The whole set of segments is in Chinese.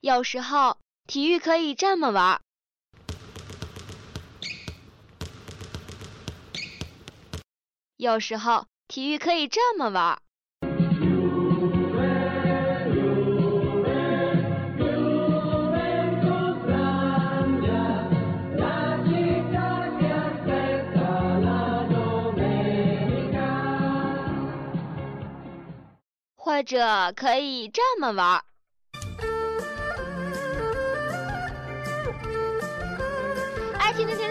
有时候体育可以这么玩。有时候体育可以这么玩。或者可以这么玩儿。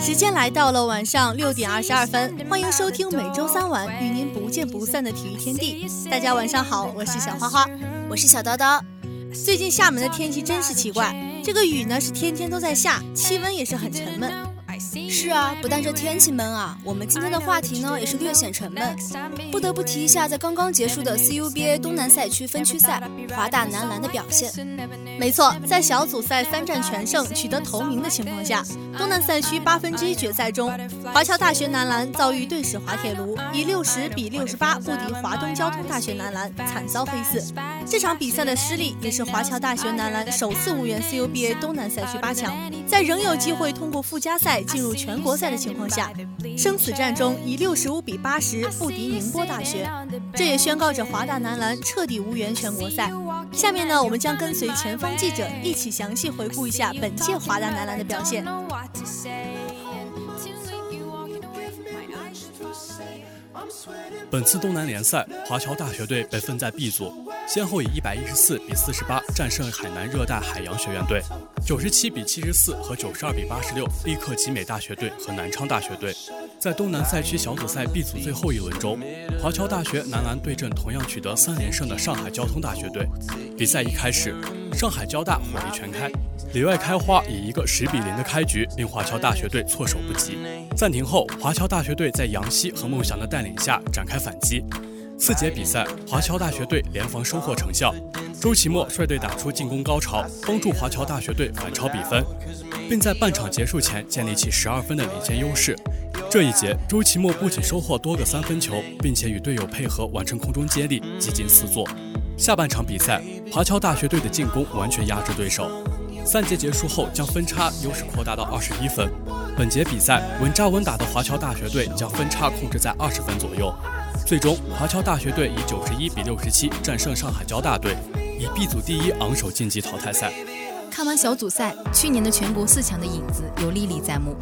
时间来到了晚上六点二十二分，欢迎收听每周三晚与您不见不散的体育天地。大家晚上好，我是小花花，我是小叨叨。最近厦门的天气真是奇怪，这个雨呢是天天都在下，气温也是很沉闷。是啊，不但这天气闷啊，我们今天的话题呢也是略显沉闷。不得不提一下，在刚刚结束的 CUBA 东南赛区分区赛，华大男篮的表现。没错，在小组赛三战全胜、取得头名的情况下，东南赛区八分之一决赛中，华侨大学男篮遭遇队史滑铁卢，以六十比六十八不敌华东交通大学男篮，惨遭黑四。这场比赛的失利，也是华侨大学男篮首次无缘 CUBA 东南赛区八强，在仍有机会通过附加赛进入全国赛的情况下，生死战中以六十五比八十不敌宁波大学，这也宣告着华大男篮彻底无缘全国赛。下面呢，我们将跟随前方记者一起详细回顾一下本届华大男篮的表现。本次东南联赛，华侨大学队被分在 B 组，先后以一百一十四比四十八战胜海南热带海洋学院队，九十七比七十四和九十二比八十六力克集美大学队和南昌大学队。在东南赛区小组赛 B 组最后一轮中，华侨大学男篮对阵同样取得三连胜的上海交通大学队。比赛一开始，上海交大火力全开，里外开花，以一个十比零的开局令华侨大学队措手不及。暂停后，华侨大学队在杨希和孟翔的带领下展开反击。四节比赛，华侨大学队联防收获成效，周奇墨率队打出进攻高潮，帮助华侨大学队反超比分，并在半场结束前建立起十二分的领先优势。这一节，周奇墨不仅收获多个三分球，并且与队友配合完成空中接力，几进四座。下半场比赛，华侨大学队的进攻完全压制对手。三节结束后，将分差优势扩大到二十一分。本节比赛稳扎稳打的华侨大学队将分差控制在二十分左右。最终，华侨大学队以九十一比六十七战胜上海交大队，以 B 组第一昂首晋级淘汰赛。看完小组赛，去年的全国四强的影子又历历在目。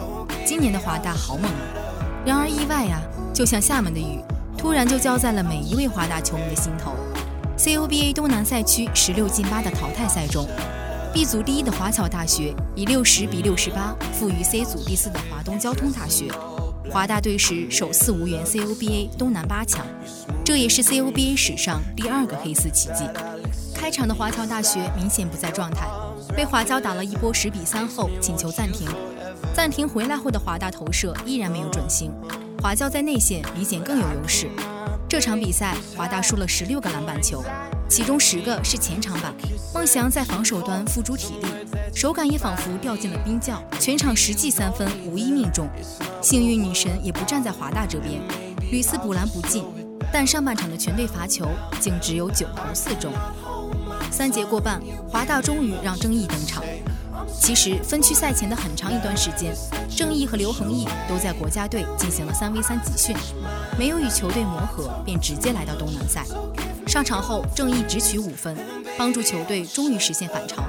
今年的华大好猛啊！然而意外呀，就像厦门的雨，突然就浇在了每一位华大球迷的心头。CUBA 东南赛区十六进八的淘汰赛中。B 组第一的华侨大学以六十比六十八负于 C 组第四的华东交通大学，华大队史首次无缘 CUBA 东南八强，这也是 CUBA 史上第二个黑四奇迹。开场的华侨大学明显不在状态，被华侨打了一波十比三后请求暂停，暂停回来后的华大投射依然没有准星，华侨在内线明显更有优势。这场比赛华大输了十六个篮板球。其中十个是前场板，孟翔在防守端付诸体力，手感也仿佛掉进了冰窖，全场十记三分无一命中。幸运女神也不站在华大这边，屡次补篮不进，但上半场的全队罚球竟只有九投四中。三节过半，华大终于让郑毅登场。其实分区赛前的很长一段时间，郑毅和刘恒毅都在国家队进行了三 v 三集训，没有与球队磨合，便直接来到东南赛。上场后，郑毅只取五分，帮助球队终于实现反超。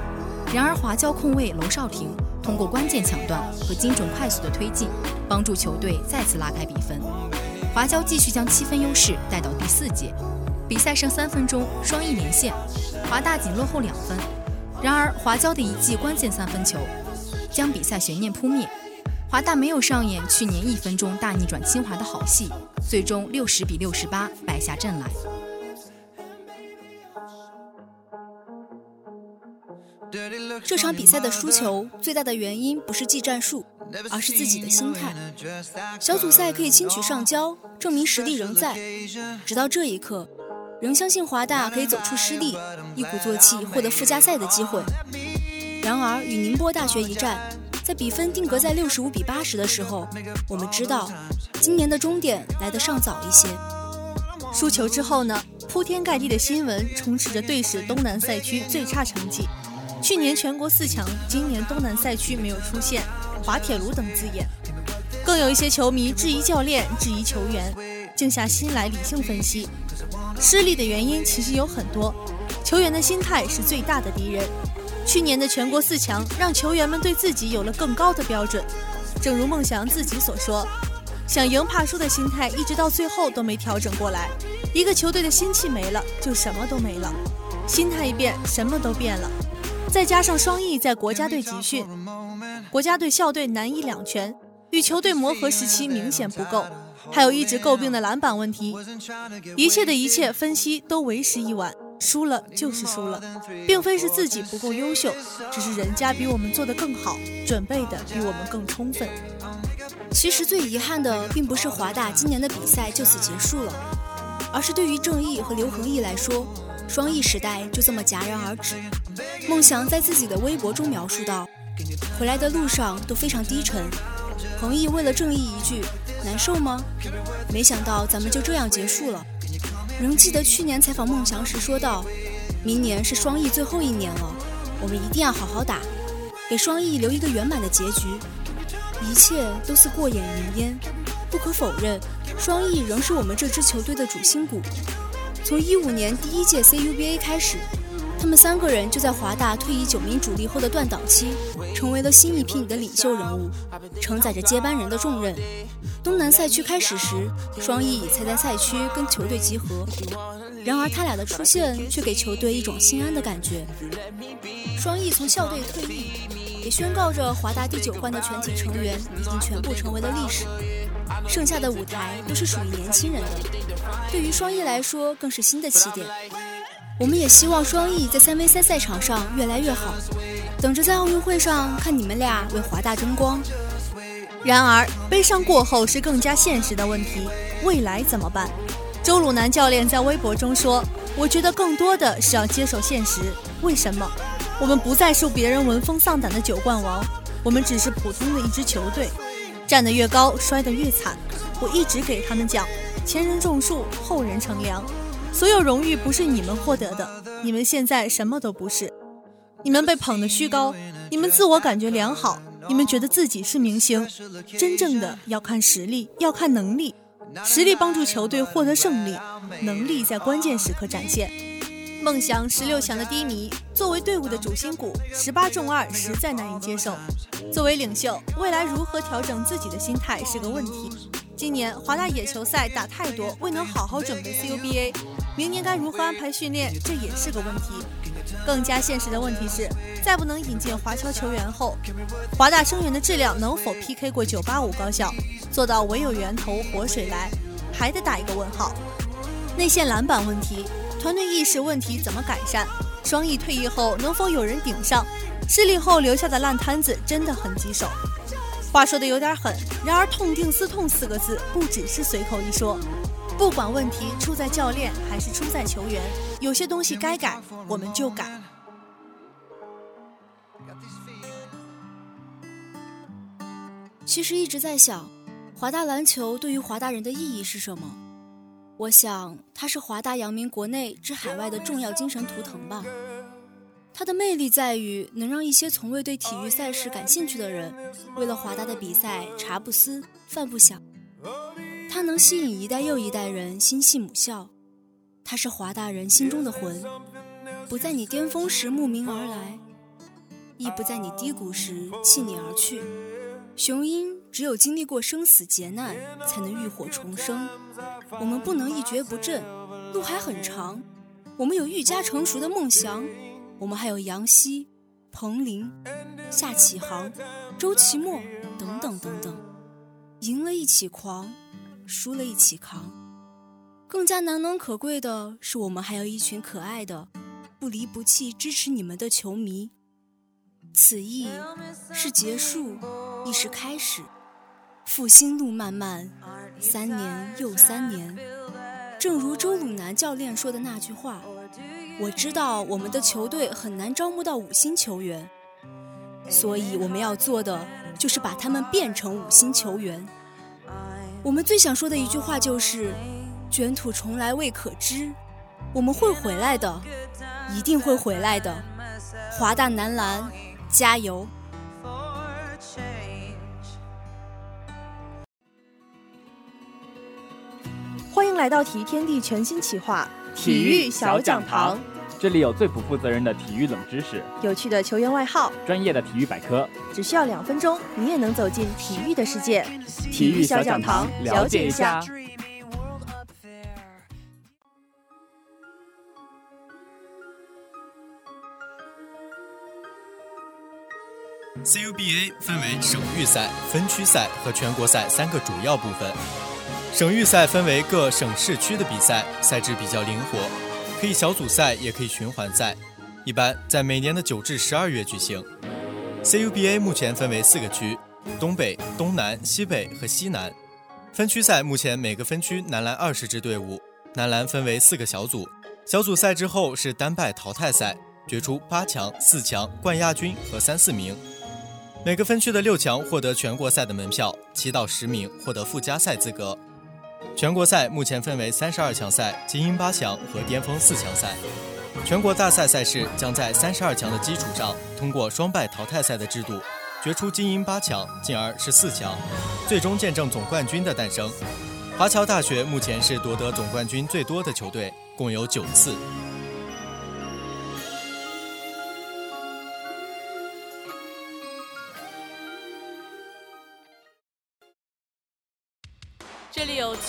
然而，华交控卫娄少廷通过关键抢断和精准快速的推进，帮助球队再次拉开比分。华交继续将七分优势带到第四节，比赛剩三分钟，双翼连线，华大仅落后两分。然而，华交的一记关键三分球将比赛悬念扑灭，华大没有上演去年一分钟大逆转清华的好戏，最终六十比六十八败下阵来。这场比赛的输球最大的原因不是技战术，而是自己的心态。小组赛可以轻取上交，证明实力仍在。直到这一刻，仍相信华大可以走出失利，一鼓作气获得附加赛的机会。然而与宁波大学一战，在比分定格在六十五比八十的时候，我们知道今年的终点来得尚早一些。输球之后呢？铺天盖地的新闻充斥着队史东南赛区最差成绩，去年全国四强，今年东南赛区没有出现滑铁卢等字眼，更有一些球迷质疑教练，质疑球员。静下心来理性分析，失利的原因其实有很多，球员的心态是最大的敌人。去年的全国四强让球员们对自己有了更高的标准，正如孟祥自己所说，想赢怕输的心态一直到最后都没调整过来。一个球队的心气没了，就什么都没了；心态一变，什么都变了。再加上双翼在国家队集训，国家队校队难以两全，与球队磨合时期明显不够，还有一直诟病的篮板问题。一切的一切分析都为时已晚，输了就是输了，并非是自己不够优秀，只是人家比我们做得更好，准备的比我们更充分。其实最遗憾的，并不是华大今年的比赛就此结束了。而是对于郑毅和刘恒毅来说，双翼时代就这么戛然而止。孟祥在自己的微博中描述道：“回来的路上都非常低沉。”恒毅为了正义一句：“难受吗？”没想到咱们就这样结束了。仍记得去年采访孟祥时说道：“明年是双翼最后一年了，我们一定要好好打，给双翼留一个圆满的结局。”一切都似过眼云烟。不可否认。双翼仍是我们这支球队的主心骨。从一五年第一届 CUBA 开始，他们三个人就在华大退役九名主力后的断档期，成为了新一批里的领袖人物，承载着接班人的重任。东南赛区开始时，双翼才在赛区跟球队集合，然而他俩的出现却给球队一种心安的感觉。双翼从校队退役，也宣告着华大第九冠的全体成员已经全部成为了历史。剩下的舞台都是属于年轻人的，对于双翼来说更是新的起点。我们也希望双翼在三 v 三赛场上越来越好，等着在奥运会上看你们俩为华大争光。然而，悲伤过后是更加现实的问题，未来怎么办？周鲁南教练在微博中说：“我觉得更多的是要接受现实。为什么？我们不再受别人闻风丧胆的九冠王，我们只是普通的一支球队。”站得越高，摔得越惨。我一直给他们讲：前人种树，后人乘凉。所有荣誉不是你们获得的，你们现在什么都不是。你们被捧得虚高，你们自我感觉良好，你们觉得自己是明星。真正的要看实力，要看能力。实力帮助球队获得胜利，能力在关键时刻展现。梦想十六强的低迷，作为队伍的主心骨，十八中二实在难以接受。作为领袖，未来如何调整自己的心态是个问题。今年华大野球赛打太多，未能好好准备 CUBA，明年该如何安排训练，这也是个问题。更加现实的问题是，再不能引进华侨球员后，华大生源的质量能否 PK 过九八五高校，做到唯有源头活水来，还得打一个问号。内线篮板问题。团队意识问题怎么改善？双翼退役后能否有人顶上？失利后留下的烂摊子真的很棘手。话说的有点狠，然而“痛定思痛”四个字不只是随口一说。不管问题出在教练还是出在球员，有些东西该改我们就改。其实一直在想，华大篮球对于华大人的意义是什么？我想，它是华大扬名国内之海外的重要精神图腾吧。它的魅力在于能让一些从未对体育赛事感兴趣的人，为了华大的比赛茶不思饭不想。它能吸引一代又一代人心系母校。它是华大人心中的魂，不在你巅峰时慕名而来，亦不在你低谷时弃你而去。雄鹰只有经历过生死劫难，才能浴火重生。我们不能一蹶不振，路还很长。我们有愈加成熟的梦想，我们还有杨希、彭林、夏启航、周奇墨等等等等。赢了一起狂，输了一起扛。更加难能可贵的是，我们还有一群可爱的、不离不弃支持你们的球迷。此役是结束，亦是开始。复兴路漫漫，三年又三年。正如周鲁南教练说的那句话：“我知道我们的球队很难招募到五星球员，所以我们要做的就是把他们变成五星球员。”我们最想说的一句话就是：“卷土重来未可知，我们会回来的，一定会回来的。”华大男篮，加油！来到体育天地全新企划《体育小讲堂》，这里有最不负责任的体育冷知识，有趣的球员外号，专业的体育百科，只需要两分钟，你也能走进体育的世界。体育小讲堂，了解一下。CUBA 分为省域赛、分区赛和全国赛三个主要部分。省预赛分为各省市区的比赛，赛制比较灵活，可以小组赛，也可以循环赛，一般在每年的九至十二月举行。CUBA 目前分为四个区：东北、东南、西北和西南。分区赛目前每个分区男篮二十支队伍，男篮分为四个小组，小组赛之后是单败淘汰赛，决出八强、四强、冠亚军和三四名。每个分区的六强获得全国赛的门票，七到十名获得附加赛资格。全国赛目前分为三十二强赛、精英八强和巅峰四强赛。全国大赛赛事将在三十二强的基础上，通过双败淘汰赛的制度，决出精英八强，进而是四强，最终见证总冠军的诞生。华侨大学目前是夺得总冠军最多的球队，共有九次。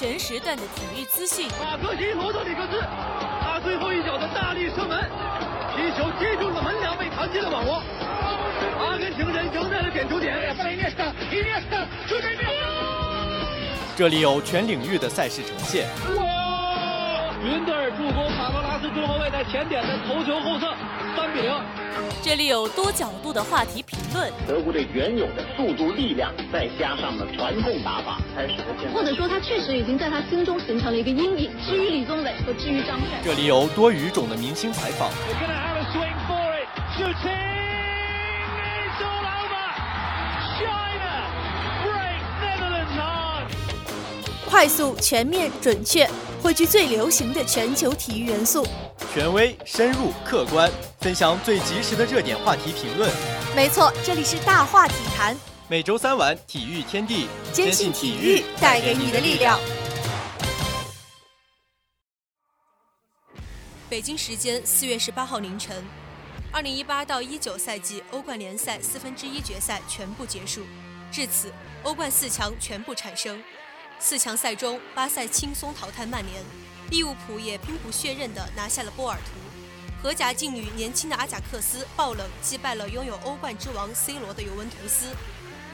全时段的体育资讯。马克西罗德里克斯，他最后一脚的大力射门，皮球击中了门梁，被弹进了网窝。阿根廷人赢在了点球点。这里有全领域的赛事呈现。哇！云德尔助攻卡罗拉斯中后卫在前点的头球后侧，三比零。这里有多角度的话题评论。德国队原有的速度、力量，再加上了传控打法，才使得现。或者说，他确实已经在他心中形成了一个阴影。至于李宗伟和至于张帅，这里有多语种的明星采访。快速、全面、准确，汇聚最流行的全球体育元素。权威、深入、客观，分享最及时的热点话题评论。没错，这里是大话体坛。每周三晚，体育天地，坚信体育带给你的力量。北京时间四月十八号凌晨，二零一八到一九赛季欧冠联赛四分之一决赛全部结束，至此，欧冠四强全部产生。四强赛中，巴塞轻松淘汰曼联，利物浦也兵不血刃地拿下了波尔图。荷甲劲旅年轻的阿贾克斯爆冷击败了拥有欧冠之王 C 罗的尤文图斯。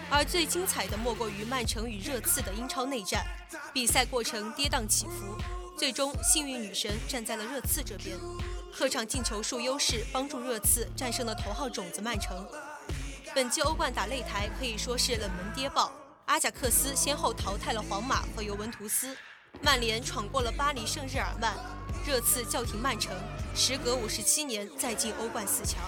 而最精彩的莫过于曼城与热刺的英超内战，比赛过程跌宕起伏，最终幸运女神站在了热刺这边，客场进球数优势帮助热刺战胜了头号种子曼城。本届欧冠打擂台可以说是冷门跌爆。阿贾克斯先后淘汰了皇马和尤文图斯，曼联闯过了巴黎圣日耳曼，热刺叫停曼城，时隔五十七年再进欧冠四强。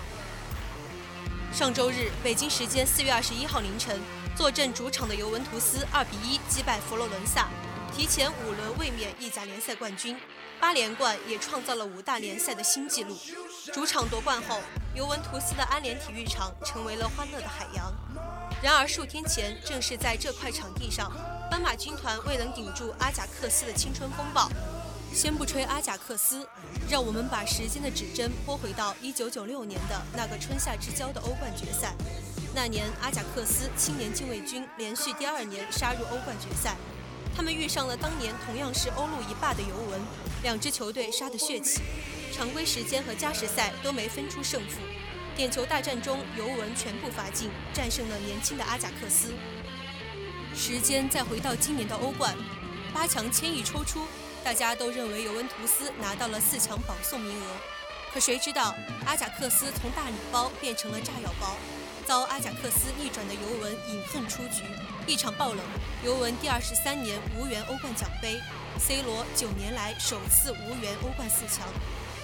上周日，北京时间四月二十一号凌晨，坐镇主场的尤文图斯二比一击败佛罗伦萨，提前五轮卫冕意甲联赛冠军，八连冠也创造了五大联赛的新纪录。主场夺冠后，尤文图斯的安联体育场成为了欢乐的海洋。然而数天前，正是在这块场地上，斑马军团未能顶住阿贾克斯的青春风暴。先不吹阿贾克斯，让我们把时间的指针拨回到1996年的那个春夏之交的欧冠决赛。那年，阿贾克斯青年禁卫军连续第二年杀入欧冠决赛，他们遇上了当年同样是欧陆一霸的尤文，两支球队杀得血气，常规时间和加时赛都没分出胜负。点球大战中，尤文全部罚进，战胜了年轻的阿贾克斯。时间再回到今年的欧冠，八强签一抽出，大家都认为尤文图斯拿到了四强保送名额。可谁知道，阿贾克斯从大礼包变成了炸药包。遭阿贾克斯逆转的尤文饮恨出局，一场爆冷，尤文第二十三年无缘欧冠奖杯，C 罗九年来首次无缘欧冠四强，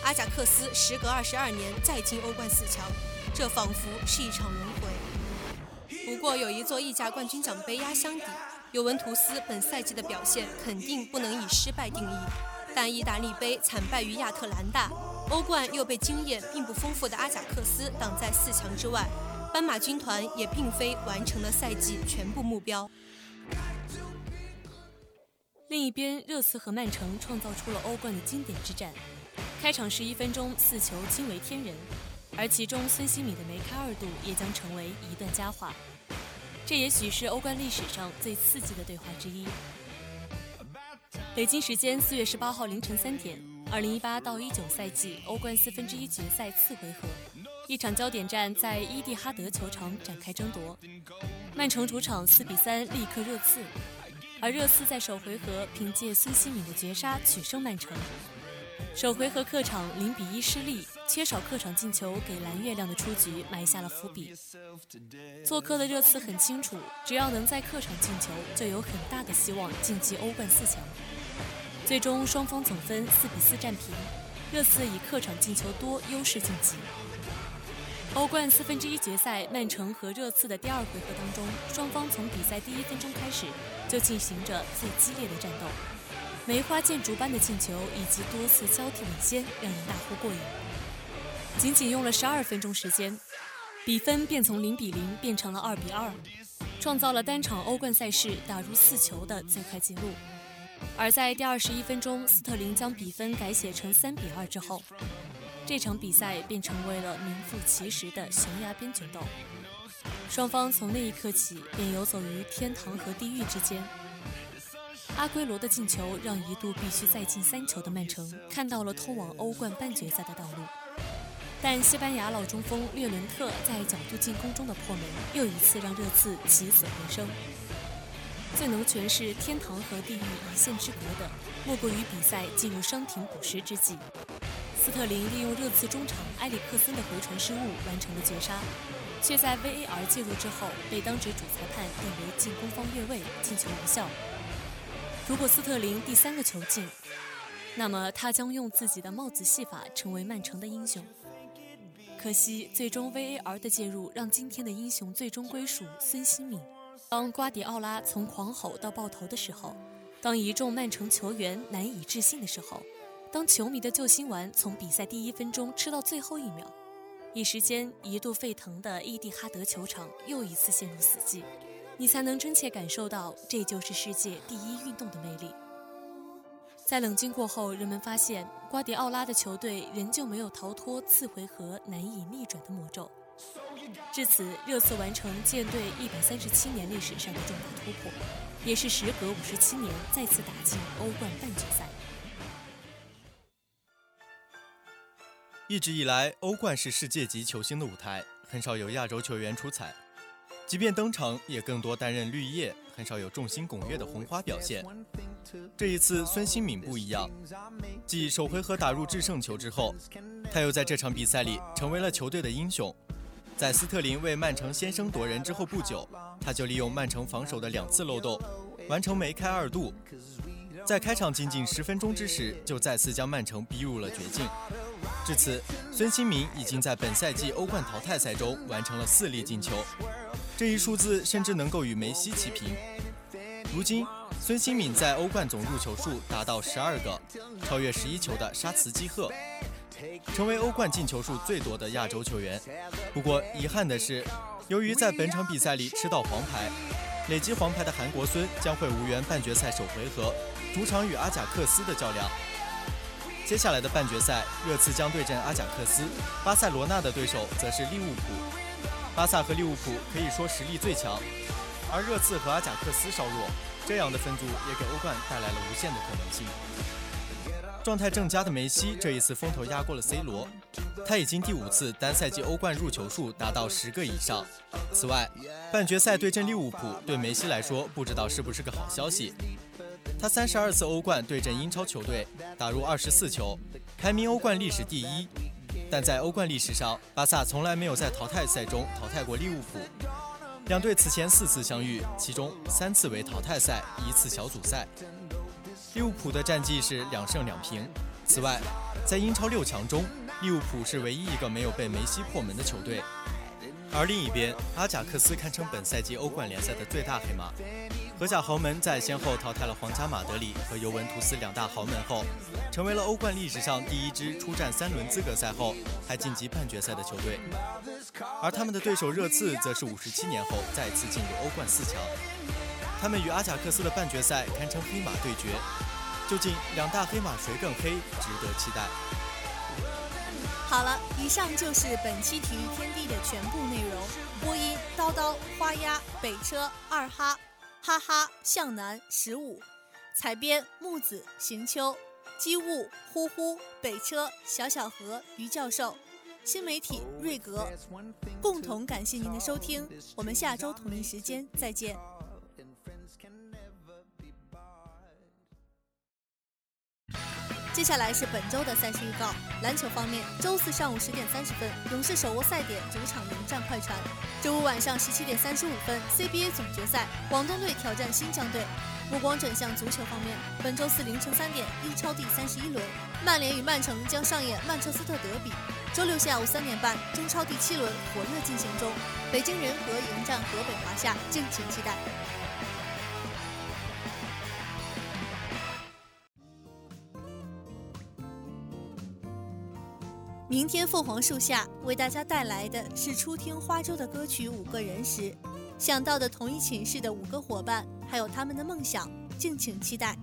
阿贾克斯时隔二十二年再进欧冠四强，这仿佛是一场轮回。不过有一座意甲冠军奖杯压箱底，尤文图斯本赛季的表现肯定不能以失败定义，但意大利杯惨败于亚特兰大。欧冠又被经验并不丰富的阿贾克斯挡在四强之外，斑马军团也并非完成了赛季全部目标。另一边，热刺和曼城创造出了欧冠的经典之战，开场十一分钟四球惊为天人，而其中孙兴敏的梅开二度也将成为一段佳话。这也许是欧冠历史上最刺激的对话之一。北京时间四月十八号凌晨三点。二零一八到一九赛季欧冠四分之一决赛次回合，一场焦点战在伊蒂哈德球场展开争夺。曼城主场四比三力克热刺，而热刺在首回合凭借孙兴敏的绝杀取胜曼城。首回合客场零比一失利，缺少客场进球给蓝月亮的出局埋下了伏笔。做客的热刺很清楚，只要能在客场进球，就有很大的希望晋级欧冠四强。最终双方总分四比四战平，热刺以客场进球多优势晋级。欧冠四分之一决赛，曼城和热刺的第二回合当中，双方从比赛第一分钟开始就进行着最激烈的战斗，梅花箭竹般的进球以及多次交替领先，让人大呼过瘾。仅仅用了十二分钟时间，比分便从零比零变成了二比二，创造了单场欧冠赛事打入四球的最快纪录。而在第二十一分钟，斯特林将比分改写成三比二之后，这场比赛便成为了名副其实的悬崖边决斗。双方从那一刻起便游走于天堂和地狱之间。阿圭罗的进球让一度必须再进三球的曼城看到了通往欧冠半决赛的道路，但西班牙老中锋略伦特在角度进攻中的破门，又一次让热刺起死回生。最能诠释天堂和地狱一线之隔的，莫过于比赛进入伤停补时之际，斯特林利用热刺中场埃里克森的回传失误完成了绝杀，却在 VAR 介入之后被当值主裁判定为进攻方越位，进球无效。如果斯特林第三个球进，那么他将用自己的帽子戏法成为曼城的英雄。可惜，最终 VAR 的介入让今天的英雄最终归属孙兴敏。当瓜迪奥拉从狂吼到爆头的时候，当一众曼城球员难以置信的时候，当球迷的救心丸从比赛第一分钟吃到最后一秒，一时间一度沸腾的伊蒂哈德球场又一次陷入死寂，你才能真切感受到这就是世界第一运动的魅力。在冷静过后，人们发现瓜迪奥拉的球队仍旧没有逃脱次回合难以逆转的魔咒。至此，热刺完成舰队一百三十七年历史上的重大突破，也是时隔五十七年再次打进欧冠半决赛。一直以来，欧冠是世界级球星的舞台，很少有亚洲球员出彩，即便登场，也更多担任绿叶，很少有众星拱月的红花表现。这一次，孙兴敏不一样，继首回合打入制胜球之后，他又在这场比赛里成为了球队的英雄。在斯特林为曼城先声夺人之后不久，他就利用曼城防守的两次漏洞，完成梅开二度。在开场仅仅十分钟之时，就再次将曼城逼入了绝境。至此，孙兴民已经在本赛季欧冠淘汰赛中完成了四粒进球，这一数字甚至能够与梅西齐平。如今，孙兴敏在欧冠总入球数达到十二个，超越十一球的沙茨基赫。成为欧冠进球数最多的亚洲球员。不过遗憾的是，由于在本场比赛里吃到黄牌，累积黄牌的韩国孙将会无缘半决赛首回合主场与阿贾克斯的较量。接下来的半决赛，热刺将对阵阿贾克斯，巴塞罗那的对手则是利物浦。巴萨和利物浦可以说实力最强，而热刺和阿贾克斯稍弱，这样的分组也给欧冠带来了无限的可能性。状态正佳的梅西这一次风头压过了 C 罗，他已经第五次单赛季欧冠入球数达到十个以上。此外，半决赛对阵利物浦对梅西来说不知道是不是个好消息。他三十二次欧冠对阵英超球队，打入二十四球，排名欧冠历史第一。但在欧冠历史上，巴萨从来没有在淘汰赛中淘汰过利物浦。两队此前四次相遇，其中三次为淘汰赛，一次小组赛。利物浦的战绩是两胜两平。此外，在英超六强中，利物浦是唯一一个没有被梅西破门的球队。而另一边，阿贾克斯堪称本赛季欧冠联赛的最大黑马。荷甲豪门在先后淘汰了皇家马德里和尤文图斯两大豪门后，成为了欧冠历史上第一支出战三轮资格赛后还晋级半决赛的球队。而他们的对手热刺则是五十七年后再次进入欧冠四强。他们与阿贾克斯的半决赛堪称黑马对决，究竟两大黑马谁更黑，值得期待。好了，以上就是本期体育天地的全部内容。播音：叨叨、花鸭、北车、二哈。哈哈，向南十五，采编木子行秋，机务呼呼北车小小河于教授，新媒体瑞格，共同感谢您的收听，我们下周同一时间再见。接下来是本周的赛事预告。篮球方面，周四上午十点三十分，勇士手握赛点主场迎战快船；周五晚上十七点三十五分，CBA 总决赛，广东队挑战新疆队。目光转向足球方面，本周四凌晨三点，英超第三十一轮，曼联与曼城将上演曼彻斯特德比。周六下午三点半，中超第七轮火热进行中，北京人和迎战河北华夏，敬请期待。明天凤凰树下为大家带来的是初听花粥的歌曲《五个人时》，想到的同一寝室的五个伙伴，还有他们的梦想，敬请期待。